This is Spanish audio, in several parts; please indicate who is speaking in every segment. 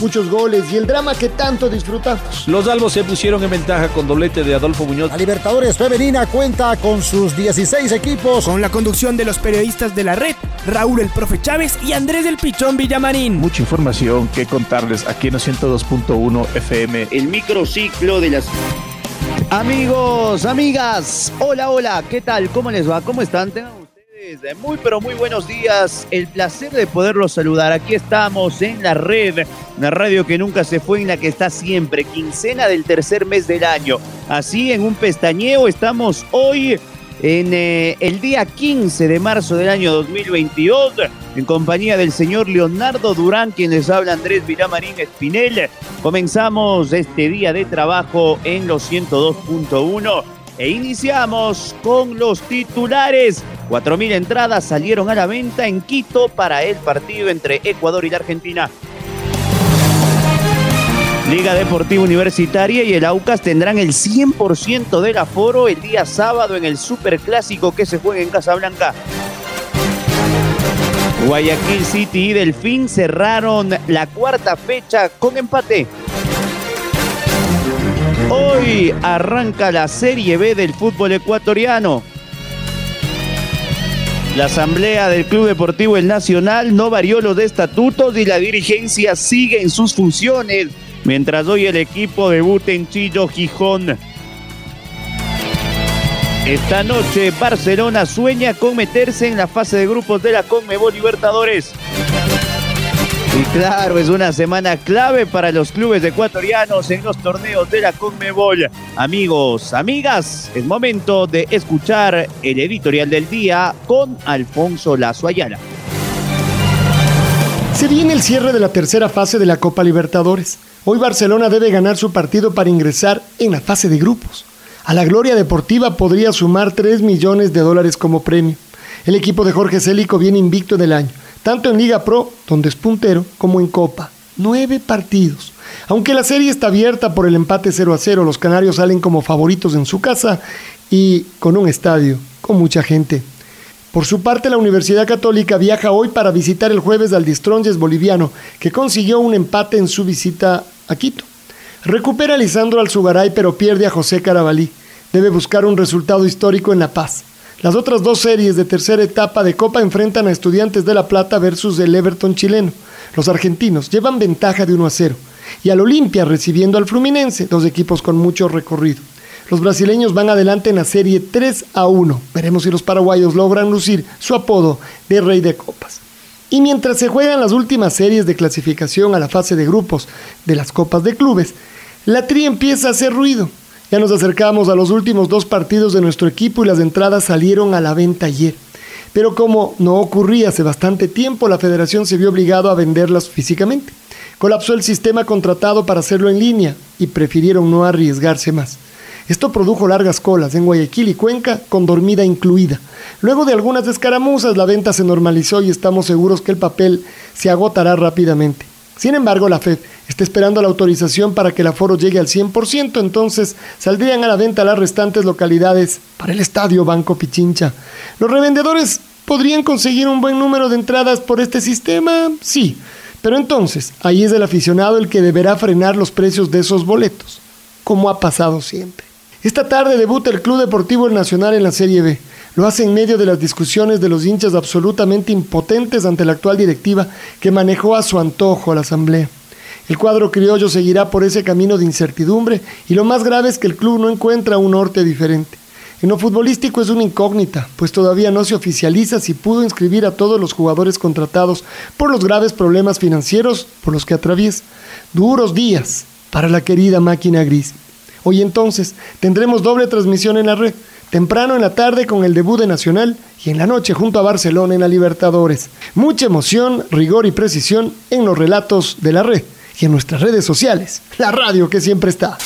Speaker 1: muchos goles y el drama que tanto disfrutamos.
Speaker 2: Los albos se pusieron en ventaja con doblete de Adolfo Muñoz.
Speaker 3: La Libertadores Femenina cuenta con sus 16 equipos.
Speaker 4: Con la conducción de los periodistas de la red, Raúl el Profe Chávez y Andrés del Pichón Villamarín.
Speaker 5: Mucha información que contarles aquí en 102.1 FM.
Speaker 6: El microciclo de las...
Speaker 7: Amigos, amigas, hola, hola, ¿qué tal? ¿Cómo les va? ¿Cómo están? Muy pero muy buenos días. El placer de poderlos saludar. Aquí estamos en la red, una radio que nunca se fue, en la que está siempre, quincena del tercer mes del año. Así en un pestañeo estamos hoy en eh, el día 15 de marzo del año 2022, en compañía del señor Leonardo Durán, quien les habla Andrés Vilamarín Espinel. Comenzamos este día de trabajo en los 102.1 e iniciamos con los titulares 4.000 entradas salieron a la venta en Quito para el partido entre Ecuador y la Argentina. Liga Deportiva Universitaria y el Aucas tendrán el 100% del aforo el día sábado en el Superclásico que se juega en Casablanca. Guayaquil City y Delfín cerraron la cuarta fecha con empate. Hoy arranca la Serie B del fútbol ecuatoriano. La asamblea del Club Deportivo El Nacional no varió los estatutos y la dirigencia sigue en sus funciones, mientras hoy el equipo debuta en Chillo Gijón. Esta noche Barcelona sueña con meterse en la fase de grupos de la Conmebol Libertadores. Y claro, es una semana clave para los clubes ecuatorianos en los torneos de la Conmebol. Amigos, amigas, es momento de escuchar el editorial del día con Alfonso Lazo Ayala.
Speaker 1: Se viene el cierre de la tercera fase de la Copa Libertadores. Hoy Barcelona debe ganar su partido para ingresar en la fase de grupos. A la gloria deportiva podría sumar 3 millones de dólares como premio. El equipo de Jorge Célico viene invicto del año tanto en Liga Pro, donde es puntero, como en Copa. Nueve partidos. Aunque la serie está abierta por el empate 0 a 0, los canarios salen como favoritos en su casa y con un estadio, con mucha gente. Por su parte, la Universidad Católica viaja hoy para visitar el jueves al Distronges boliviano, que consiguió un empate en su visita a Quito. Recupera a Lisandro Alzugaray, pero pierde a José Carabalí. Debe buscar un resultado histórico en La Paz. Las otras dos series de tercera etapa de Copa enfrentan a Estudiantes de La Plata versus el Everton chileno. Los argentinos llevan ventaja de 1 a 0 y al Olimpia recibiendo al Fluminense, dos equipos con mucho recorrido. Los brasileños van adelante en la serie 3 a 1. Veremos si los paraguayos logran lucir su apodo de Rey de Copas. Y mientras se juegan las últimas series de clasificación a la fase de grupos de las Copas de Clubes, la Tri empieza a hacer ruido. Ya nos acercamos a los últimos dos partidos de nuestro equipo y las entradas salieron a la venta ayer. Pero como no ocurría hace bastante tiempo, la federación se vio obligado a venderlas físicamente. Colapsó el sistema contratado para hacerlo en línea y prefirieron no arriesgarse más. Esto produjo largas colas en Guayaquil y Cuenca, con dormida incluida. Luego de algunas escaramuzas, la venta se normalizó y estamos seguros que el papel se agotará rápidamente. Sin embargo, la FED está esperando la autorización para que el aforo llegue al 100%, entonces saldrían a la venta las restantes localidades para el estadio Banco Pichincha. ¿Los revendedores podrían conseguir un buen número de entradas por este sistema? Sí, pero entonces ahí es el aficionado el que deberá frenar los precios de esos boletos, como ha pasado siempre. Esta tarde debuta el Club Deportivo El Nacional en la Serie B. Lo hace en medio de las discusiones de los hinchas absolutamente impotentes ante la actual directiva que manejó a su antojo a la Asamblea. El cuadro criollo seguirá por ese camino de incertidumbre y lo más grave es que el club no encuentra un norte diferente. En lo futbolístico es una incógnita, pues todavía no se oficializa si pudo inscribir a todos los jugadores contratados por los graves problemas financieros por los que atraviesa. Duros días para la querida máquina gris. Hoy entonces tendremos doble transmisión en la red, temprano en la tarde con el debut de Nacional y en la noche junto a Barcelona en la Libertadores. Mucha emoción, rigor y precisión en los relatos de la red y en nuestras redes sociales. La radio que siempre está.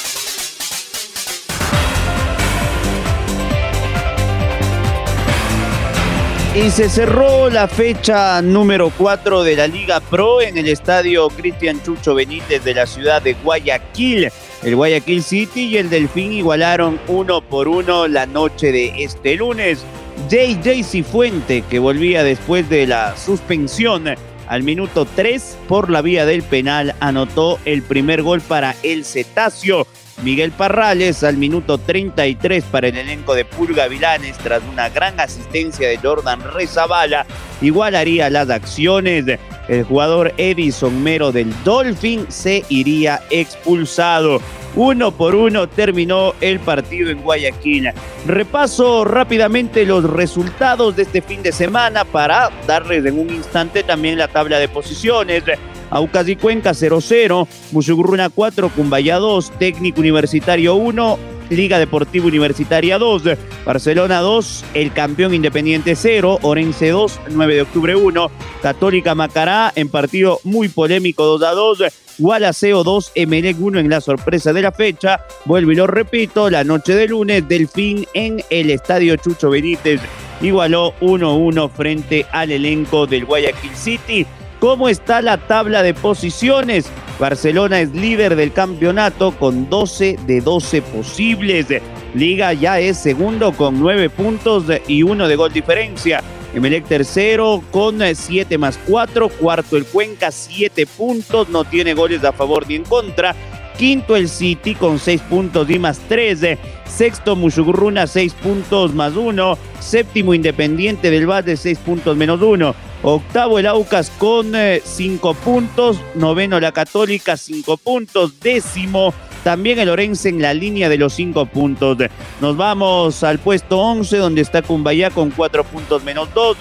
Speaker 7: Y se cerró la fecha número 4 de la Liga Pro en el estadio Cristian Chucho Benítez de la ciudad de Guayaquil. El Guayaquil City y el Delfín igualaron uno por uno la noche de este lunes. JJ Cifuente, que volvía después de la suspensión al minuto 3 por la vía del penal, anotó el primer gol para el Cetáceo. Miguel Parrales al minuto 33 para el elenco de Pulga Vilanes tras una gran asistencia de Jordan Rezabala igualaría las acciones. El jugador Edison Mero del Dolphin se iría expulsado. Uno por uno terminó el partido en Guayaquil. Repaso rápidamente los resultados de este fin de semana para darles en un instante también la tabla de posiciones. Aucas y Cuenca 0-0, Mushugurruna 4, Cumbaya 2, Técnico Universitario 1, Liga Deportiva Universitaria 2, Barcelona 2, el campeón Independiente 0, Orense 2, 9 de octubre 1, Católica Macará en partido muy polémico 2 a 2, Gualaceo 2, Emelec 1 en la sorpresa de la fecha, vuelvo y lo repito, la noche de lunes, Delfín en el Estadio Chucho Benítez. Igualó 1-1 frente al elenco del Guayaquil City. ¿Cómo está la tabla de posiciones? Barcelona es líder del campeonato con 12 de 12 posibles. Liga ya es segundo con 9 puntos y 1 de gol diferencia. Emelec tercero con 7 más 4. Cuarto el Cuenca, 7 puntos. No tiene goles a favor ni en contra. Quinto el City con 6 puntos y más 3. Sexto Mushugurruna 6 puntos más 1. Séptimo Independiente del Valle 6 puntos menos 1. Octavo el Aucas con 5 puntos. Noveno la Católica 5 puntos. Décimo también el Orense en la línea de los 5 puntos. Nos vamos al puesto 11 donde está Cumbayá con 4 puntos menos 2.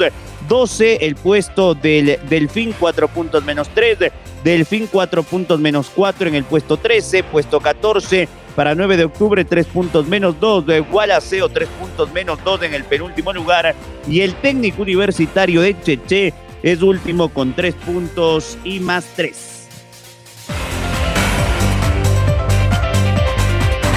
Speaker 7: 12 el puesto del Delfín 4 puntos menos 3. Delfín 4 puntos menos 4 en el puesto 13. Puesto 14 para 9 de octubre 3 puntos menos 2. De Gualaceo 3 puntos menos 2 en el penúltimo lugar. Y el técnico universitario de Cheche es último con 3 puntos y más 3.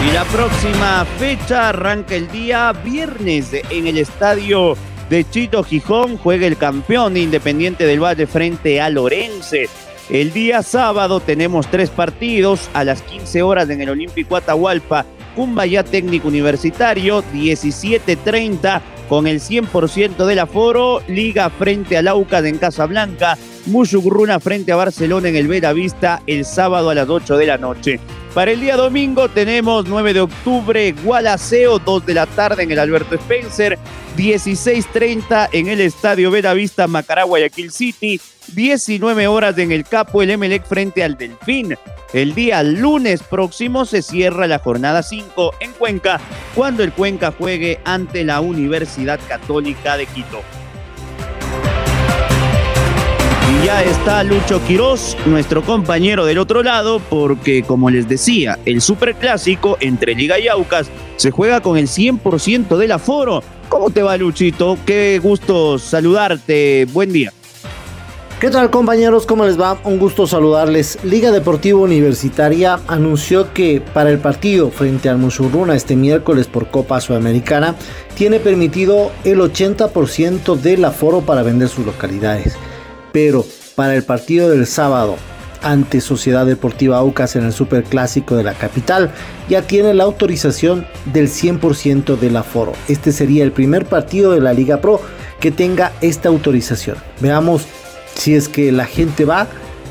Speaker 7: Y la próxima fecha arranca el día viernes en el estadio de Chito Gijón. Juega el campeón Independiente del Valle frente a Lorense. El día sábado tenemos tres partidos a las 15 horas en el Olímpico Atahualpa. Cumbaya Técnico Universitario, 17.30 con el 100% del aforo. Liga frente al Aucas en Casablanca. Mushugurruna frente a Barcelona en el Vista el sábado a las 8 de la noche. Para el día domingo tenemos 9 de octubre, Gualaceo, 2 de la tarde en el Alberto Spencer, 16.30 en el Estadio Vista Macará, Guayaquil City, 19 horas en el Capo, el Emelec frente al Delfín. El día lunes próximo se cierra la jornada 5 en Cuenca, cuando el Cuenca juegue ante la Universidad Católica de Quito. Ya está Lucho Quirós, nuestro compañero del otro lado, porque como les decía, el superclásico entre Liga y Aucas se juega con el 100% del aforo. ¿Cómo te va Luchito? Qué gusto saludarte. Buen día.
Speaker 8: ¿Qué tal compañeros? ¿Cómo les va? Un gusto saludarles. Liga Deportiva Universitaria anunció que para el partido frente al Musurruna este miércoles por Copa Sudamericana tiene permitido el 80% del aforo para vender sus localidades. Pero para el partido del sábado ante Sociedad Deportiva Aucas en el Superclásico de la capital ya tiene la autorización del 100% del aforo. Este sería el primer partido de la Liga Pro que tenga esta autorización. Veamos si es que la gente va,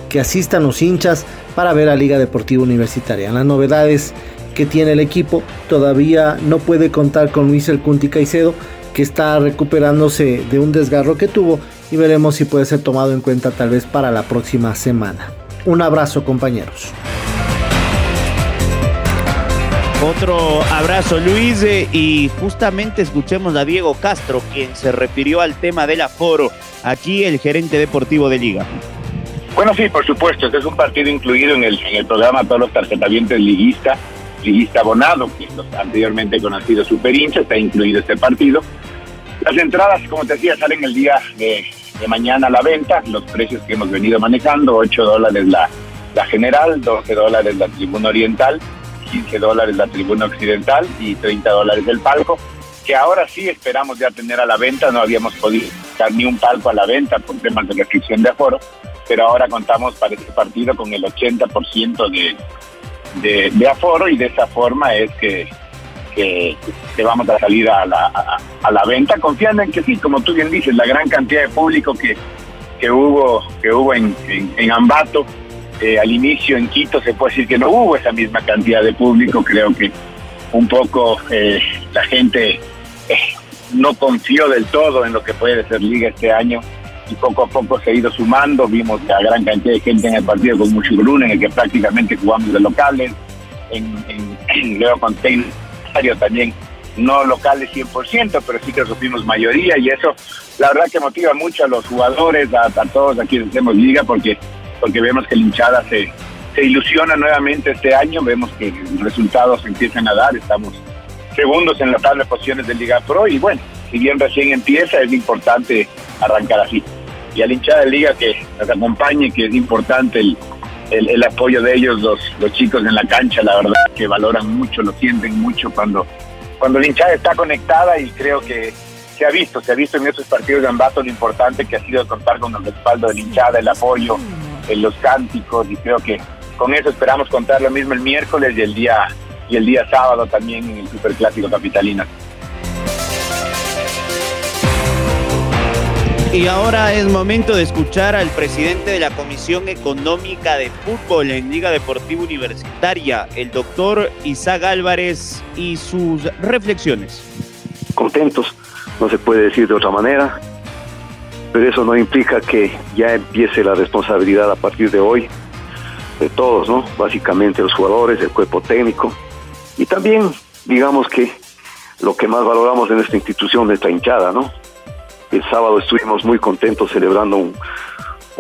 Speaker 8: que asistan los hinchas para ver a Liga Deportiva Universitaria. Las novedades que tiene el equipo todavía no puede contar con Luis El Cunti Caicedo, que está recuperándose de un desgarro que tuvo y veremos si puede ser tomado en cuenta tal vez para la próxima semana. Un abrazo compañeros.
Speaker 7: Otro abrazo Luis eh, y justamente escuchemos a Diego Castro quien se refirió al tema del aforo, aquí el gerente deportivo de liga.
Speaker 9: Bueno, sí, por supuesto, este es un partido incluido en el, en el programa Todos los tarjetavientes liguista, liguista abonado, que los anteriormente conocido super hincha, está incluido este partido. Las entradas, como te decía, salen el día de, de mañana a la venta, los precios que hemos venido manejando, 8 dólares la, la general, 12 dólares la tribuna oriental, 15 dólares la tribuna occidental y 30 dólares el palco, que ahora sí esperamos ya tener a la venta, no habíamos podido colocar ni un palco a la venta por temas de restricción de aforo, pero ahora contamos para este partido con el 80% de, de, de, aforo y de esa forma es que, que, vamos a salir a la, a, la venta, confiando en que sí, como tú bien dices, la gran cantidad de público que, que hubo, que hubo en, en, Ambato, eh, al inicio en Quito se puede decir que no hubo esa misma cantidad de público, creo que un poco eh, la gente eh, no confió del todo en lo que puede ser Liga este año y poco a poco se ha ido sumando. Vimos la gran cantidad de gente en el partido con mucho Brun, en el que prácticamente jugamos de locales, en, en, luego también no locales 100%, pero sí que supimos mayoría y eso la verdad que motiva mucho a los jugadores, a, todos aquí que hacemos liga, porque, porque vemos que la hinchada se, se ilusiona nuevamente este año, vemos que resultados empiezan a dar, estamos segundos en la tabla de posiciones de Liga Pro y bueno, si bien recién empieza es importante arrancar así. Y al hinchada de Liga que nos acompañe, que es importante el, apoyo de ellos, los, los chicos en la cancha, la verdad que valoran mucho, lo sienten mucho cuando, cuando la hinchada está conectada y creo que se ha visto, se ha visto en esos partidos de Ambato lo importante que ha sido contar con el respaldo de la hinchada, el apoyo, en los cánticos y creo que con eso esperamos contar lo mismo el miércoles y el día y el día sábado también en el Superclásico Capitalina.
Speaker 7: Y ahora es momento de escuchar al presidente de la Comisión Económica de Fútbol en Liga Deportiva Universitaria, el doctor Isaac Álvarez, y sus reflexiones.
Speaker 10: Contentos, no se puede decir de otra manera, pero eso no implica que ya empiece la responsabilidad a partir de hoy de todos, ¿no? Básicamente los jugadores, el cuerpo técnico y también, digamos que lo que más valoramos en esta institución, nuestra hinchada, ¿no? El sábado estuvimos muy contentos celebrando un,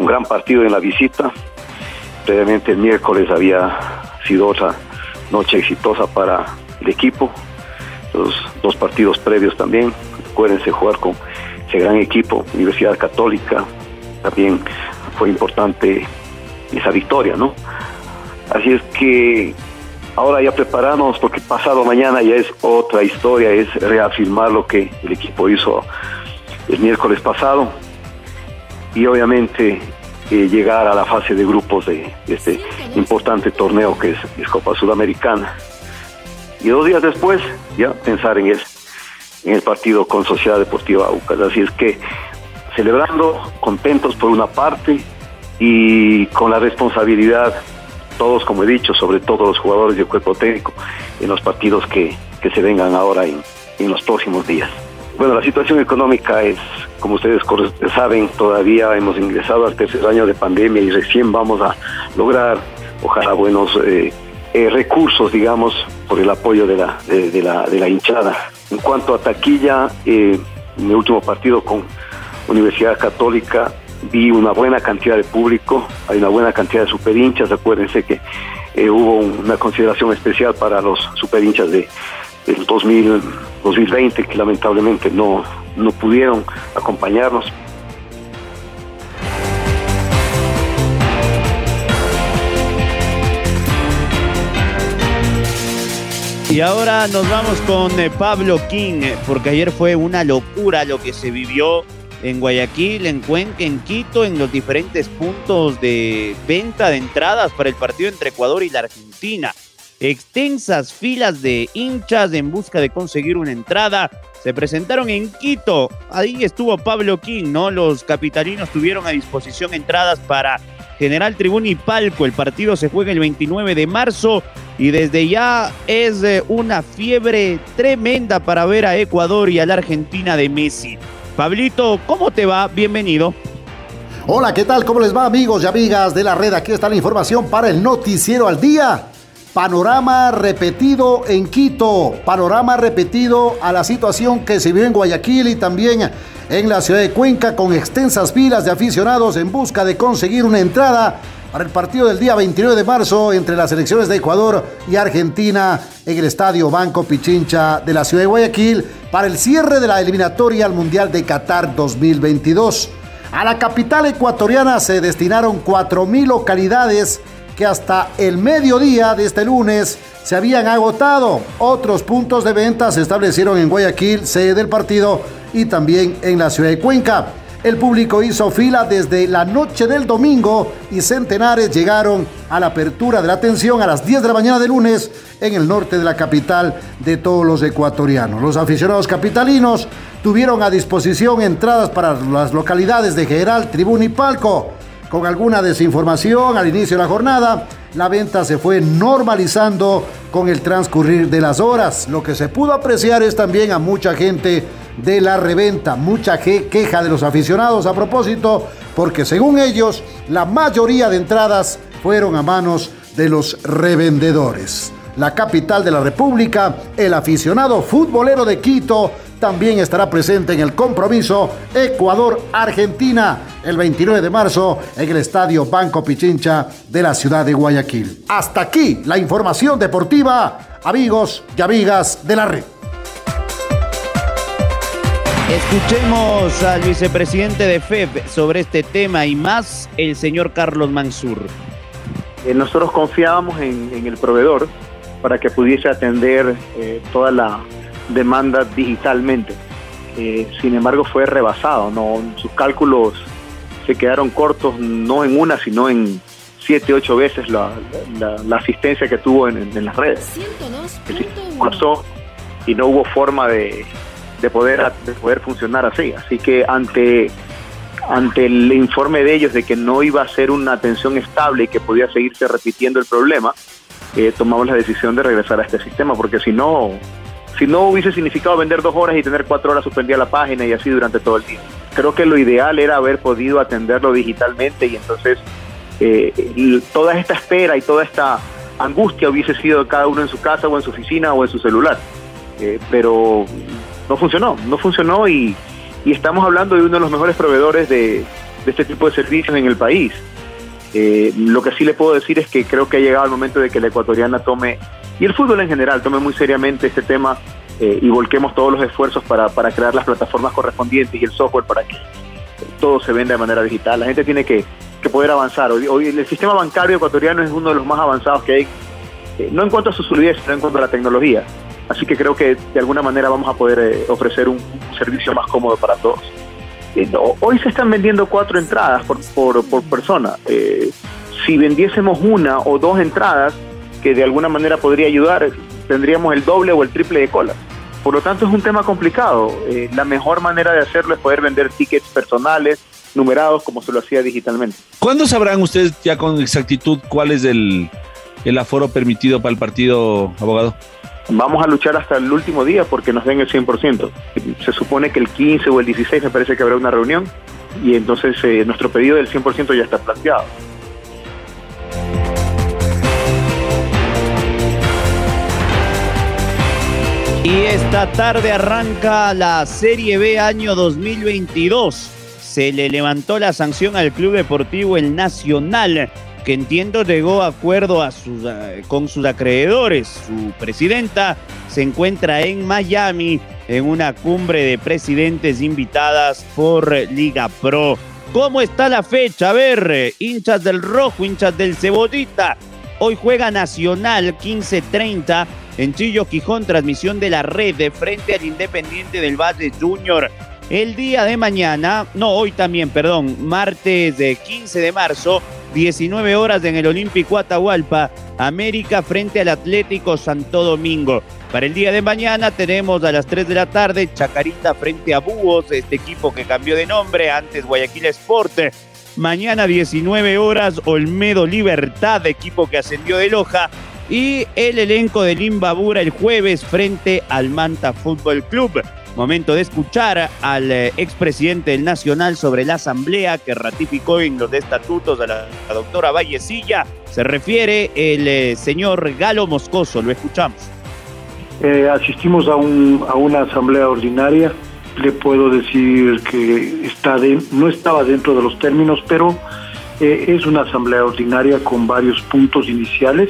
Speaker 10: gran partido en la visita. Previamente el miércoles había sido otra noche exitosa para el equipo. Los dos partidos previos también. Acuérdense jugar con ese gran equipo, Universidad Católica. También fue importante esa victoria, ¿no? Así es que ahora ya preparamos porque pasado mañana ya es otra historia, es reafirmar lo que el equipo hizo el miércoles pasado y obviamente eh, llegar a la fase de grupos de, este importante torneo que es, Copa Sudamericana. Y dos días después ya pensar en el, en el partido con Sociedad Deportiva UCAS. Así es que celebrando, contentos por una parte y con la responsabilidad todos, como he dicho, sobre todo los jugadores y el cuerpo técnico, en los partidos que, se vengan ahora en, en los próximos días. Bueno, la situación económica es, como ustedes saben, todavía hemos ingresado al tercer año de pandemia y recién vamos a lograr, ojalá, buenos eh, eh, recursos, digamos, por el apoyo de la, de, la, de la hinchada. En cuanto a taquilla, eh, en el último partido con Universidad Católica vi una buena cantidad de público, hay una buena cantidad de superhinchas, acuérdense que eh, hubo una consideración especial para los superhinchas de, del 2020 que lamentablemente no, no pudieron acompañarnos.
Speaker 7: Y ahora nos vamos con eh, Pablo King, eh, porque ayer fue una locura lo que se vivió en Guayaquil, en Cuenca, en Quito, en los diferentes puntos de venta de entradas para el partido entre Ecuador y la Argentina. Extensas filas de hinchas en busca de conseguir una entrada se presentaron en Quito. Ahí estuvo Pablo King, ¿no? Los capitalinos tuvieron a disposición entradas para General Tribuna y Palco. El partido se juega el 29 de marzo y desde ya es eh, una fiebre tremenda para ver a Ecuador y a la Argentina de Messi. Pablito, ¿cómo te va? Bienvenido.
Speaker 3: Hola, ¿qué tal? ¿Cómo les va amigos y amigas de la red? Aquí está la información para el noticiero al día. Panorama repetido en Quito, panorama repetido a la situación que se vive en Guayaquil y también en la ciudad de Cuenca con extensas filas de aficionados en busca de conseguir una entrada para el partido del día 29 de marzo entre las selecciones de Ecuador y Argentina en el Estadio Banco Pichincha de la ciudad de Guayaquil para el cierre de la eliminatoria al Mundial de Qatar 2022. A la capital ecuatoriana se destinaron 4.000 localidades que hasta el mediodía de este lunes se habían agotado. Otros puntos de venta se establecieron en Guayaquil, sede del partido, y también en la ciudad de Cuenca. El público hizo fila desde la noche del domingo y centenares llegaron a la apertura de la atención a las 10 de la mañana de lunes en el norte de la capital de todos los ecuatorianos. Los aficionados capitalinos tuvieron a disposición entradas para las localidades de General, Tribuna y Palco. Con alguna desinformación al inicio de la jornada, la venta se fue normalizando con el transcurrir de las horas. Lo que se pudo apreciar es también a mucha gente de la reventa. Mucha queja de los aficionados a propósito, porque según ellos, la mayoría de entradas fueron a manos de los revendedores. La capital de la República, el aficionado futbolero de Quito, también estará presente en el compromiso Ecuador-Argentina el 29 de marzo en el Estadio Banco Pichincha de la ciudad de Guayaquil. Hasta aquí la información deportiva, amigos y amigas de la red.
Speaker 7: Escuchemos al vicepresidente de FEB sobre este tema y más, el señor Carlos Mansur.
Speaker 11: Eh, nosotros confiábamos en, el proveedor para que pudiese atender eh, toda la demanda digitalmente. Eh, sin embargo, fue rebasado. ¿no? Sus cálculos se quedaron cortos, no en una, sino en siete, ocho veces la, asistencia que tuvo en, las redes. Pasó y no hubo forma de, de poder, de poder funcionar así. Así que ante, ante el informe de ellos de que no iba a ser una atención estable y que podía seguirse repitiendo el problema, eh, tomamos la decisión de regresar a este sistema, porque si no, si no hubiese significado vender dos horas y tener cuatro horas suspendida la página y así durante todo el día. Creo que lo ideal era haber podido atenderlo digitalmente y entonces eh, toda esta espera y toda esta angustia hubiese sido cada uno en su casa o en su oficina o en su celular. Eh, pero no funcionó, no funcionó y, estamos hablando de uno de los mejores proveedores de, este tipo de servicios en el país. Eh, lo que sí le puedo decir es que creo que ha llegado el momento de que la ecuatoriana tome, y el fútbol en general, tome muy seriamente este tema eh, y volquemos todos los esfuerzos para, crear las plataformas correspondientes y el software para que todo se venda de manera digital. La gente tiene que, poder avanzar. Hoy, el sistema bancario ecuatoriano es uno de los más avanzados que hay, eh, no en cuanto a su solidez, sino en cuanto a la tecnología. Así que creo que de alguna manera vamos a poder eh, ofrecer un, servicio más cómodo para todos. Eh, hoy se están vendiendo cuatro entradas por, por, persona. Eh, si vendiésemos una o dos entradas, que de alguna manera podría ayudar, tendríamos el doble o el triple de colas. Por lo tanto, es un tema complicado. la mejor manera de hacerlo es poder vender tickets personales, numerados, como se lo hacía digitalmente.
Speaker 2: ¿Cuándo sabrán ustedes ya con exactitud cuál es el, el aforo permitido para el partido, abogado?
Speaker 11: Vamos a luchar hasta el último día porque nos den el 100%. Se supone que el 15 o el 16 me parece que habrá una reunión y entonces eh, nuestro pedido del 100% ya está planteado.
Speaker 7: Y esta tarde arranca la Serie B año 2022. Se le levantó la sanción al Club Deportivo El Nacional que entiendo llegó a acuerdo a sus, eh, con sus acreedores. Su presidenta se encuentra en Miami en una cumbre de presidentes invitadas por Liga Pro. ¿Cómo está la fecha? A ver, hinchas del rojo, hinchas del cebollita. Hoy juega Nacional 15:30 en Chillo Quijón, transmisión de la red de frente al Independiente del Valle Junior. El día de mañana, no, hoy también, perdón, martes de 15 de marzo, 19 horas en el Olímpico Atahualpa, América frente al Atlético Santo Domingo. Para el día de mañana tenemos a las 3 de la tarde Chacarita frente a Búhos, este equipo que cambió de nombre, antes Guayaquil Sport. Mañana 19 horas Olmedo Libertad, equipo que ascendió de Loja. Y el elenco de Limbabura el jueves frente al Manta Fútbol Club. Momento de escuchar al eh, expresidente del Nacional sobre la asamblea que ratificó en los estatutos a la, doctora Vallecilla. Se refiere el eh, señor Galo Moscoso. Lo escuchamos.
Speaker 12: Eh, asistimos a, un, a una asamblea ordinaria. Le puedo decir que está no estaba dentro de los términos, pero es una asamblea ordinaria con varios puntos iniciales.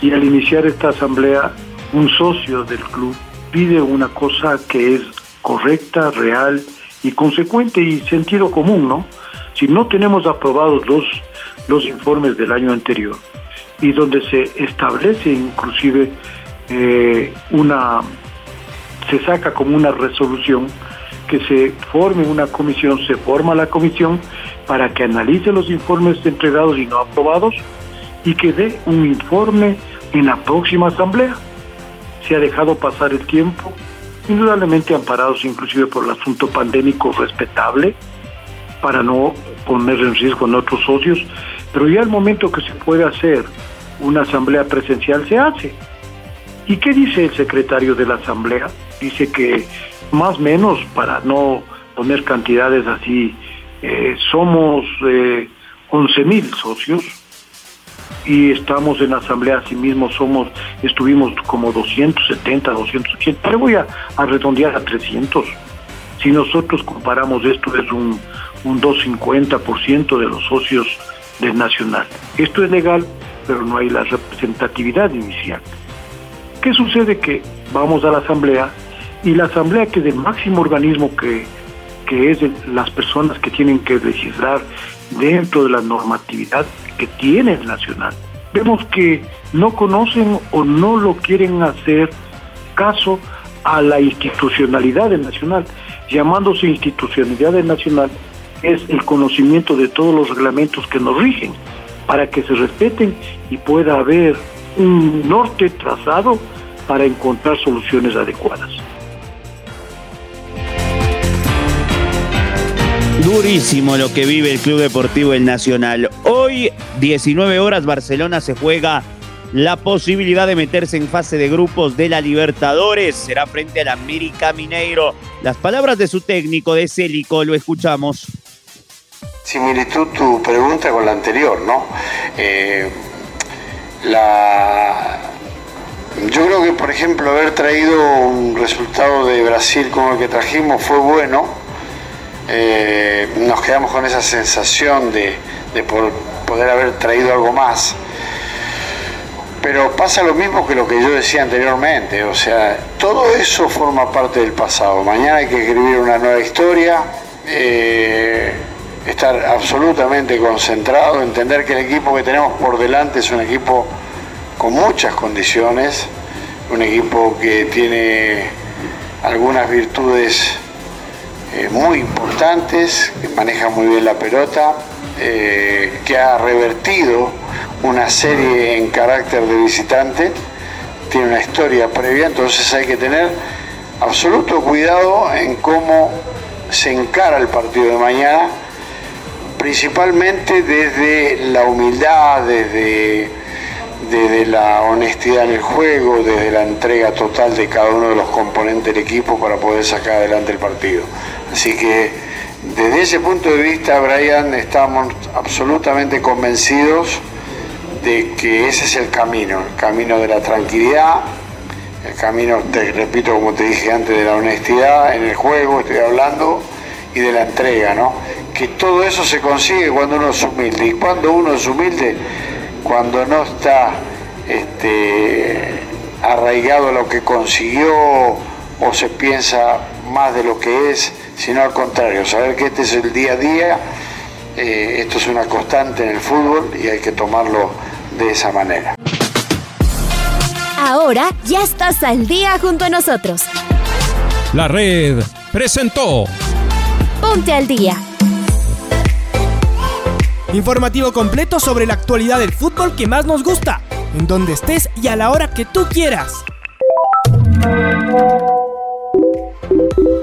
Speaker 12: Y al iniciar esta asamblea, un socio del club pide una cosa que es correcta, real y consecuente y sentido común, ¿no? Si no tenemos aprobados los, los informes del año anterior y donde se establece inclusive eh, una, se saca como una resolución que se forme una comisión, se forma la comisión para que analice los informes entregados y no aprobados y que dé un informe en la próxima asamblea. Se ha dejado pasar el tiempo, indudablemente amparados inclusive por el asunto pandémico respetable, para no poner en riesgo a otros socios, pero ya el momento que se puede hacer una asamblea presencial se hace. ¿Y qué dice el secretario de la asamblea? Dice que más o menos, para no poner cantidades así, eh, somos eh, 11 mil socios, y estamos en la asamblea asimismo somos estuvimos como 270 280 pero voy a, redondear a 300 si nosotros comparamos esto es un, un 250% de los socios del nacional. Esto es legal pero no hay la representatividad inicial. ¿qué sucede? que vamos a la asamblea y la asamblea que es el máximo organismo que, que es las personas que tienen que legislar dentro de la normatividad que tiene el nacional. Vemos que no conocen o no lo quieren hacer caso a la institucionalidad del nacional. Llamándose institucionalidad del nacional es el conocimiento de todos los reglamentos que nos rigen para que se respeten y pueda haber un norte trazado para encontrar soluciones adecuadas.
Speaker 7: Durísimo lo que vive el Club Deportivo El Nacional. Hoy, 19 horas, Barcelona se juega la posibilidad de meterse en fase de grupos de la Libertadores. Será frente al América Mineiro. Las palabras de su técnico, de Célico, lo escuchamos.
Speaker 13: Similitud tu pregunta con la anterior, ¿no? Eh, la... Yo creo que, por ejemplo, haber traído un resultado de Brasil como el que trajimos fue bueno eh, nos quedamos con esa sensación de, poder haber traído algo más. Pero pasa lo mismo que lo que yo decía anteriormente, o sea, todo eso forma parte del pasado. Mañana hay que escribir una nueva historia, eh, estar absolutamente concentrado, entender que el equipo que tenemos por delante es un equipo con muchas condiciones, un equipo que tiene algunas virtudes eh, muy importantes, que maneja muy bien la pelota, eh, que ha revertido una serie en carácter de visitante, tiene una historia previa, entonces hay que tener absoluto cuidado en cómo se encara el partido de mañana, principalmente desde la humildad, desde, desde la honestidad en el juego, desde la entrega total de cada uno de los componentes del equipo para poder sacar adelante el partido. Así que desde ese punto de vista, Brian, estamos absolutamente convencidos de que ese es el camino, el camino de la tranquilidad, el camino, te repito, como te dije antes, de la honestidad en el juego, estoy hablando, y de la entrega, ¿no? Que todo eso se consigue cuando uno es humilde. ¿Y cuando uno es humilde? Cuando no está este, arraigado a lo que consiguió o se piensa más de lo que es sino al contrario, saber que este es el día a día, eh, esto es una constante en el fútbol y hay que tomarlo de esa manera.
Speaker 14: Ahora ya estás al día junto a nosotros.
Speaker 15: La red presentó.
Speaker 14: Ponte al día.
Speaker 4: Informativo completo sobre la actualidad del fútbol que más nos gusta, en donde estés y a la hora que tú quieras.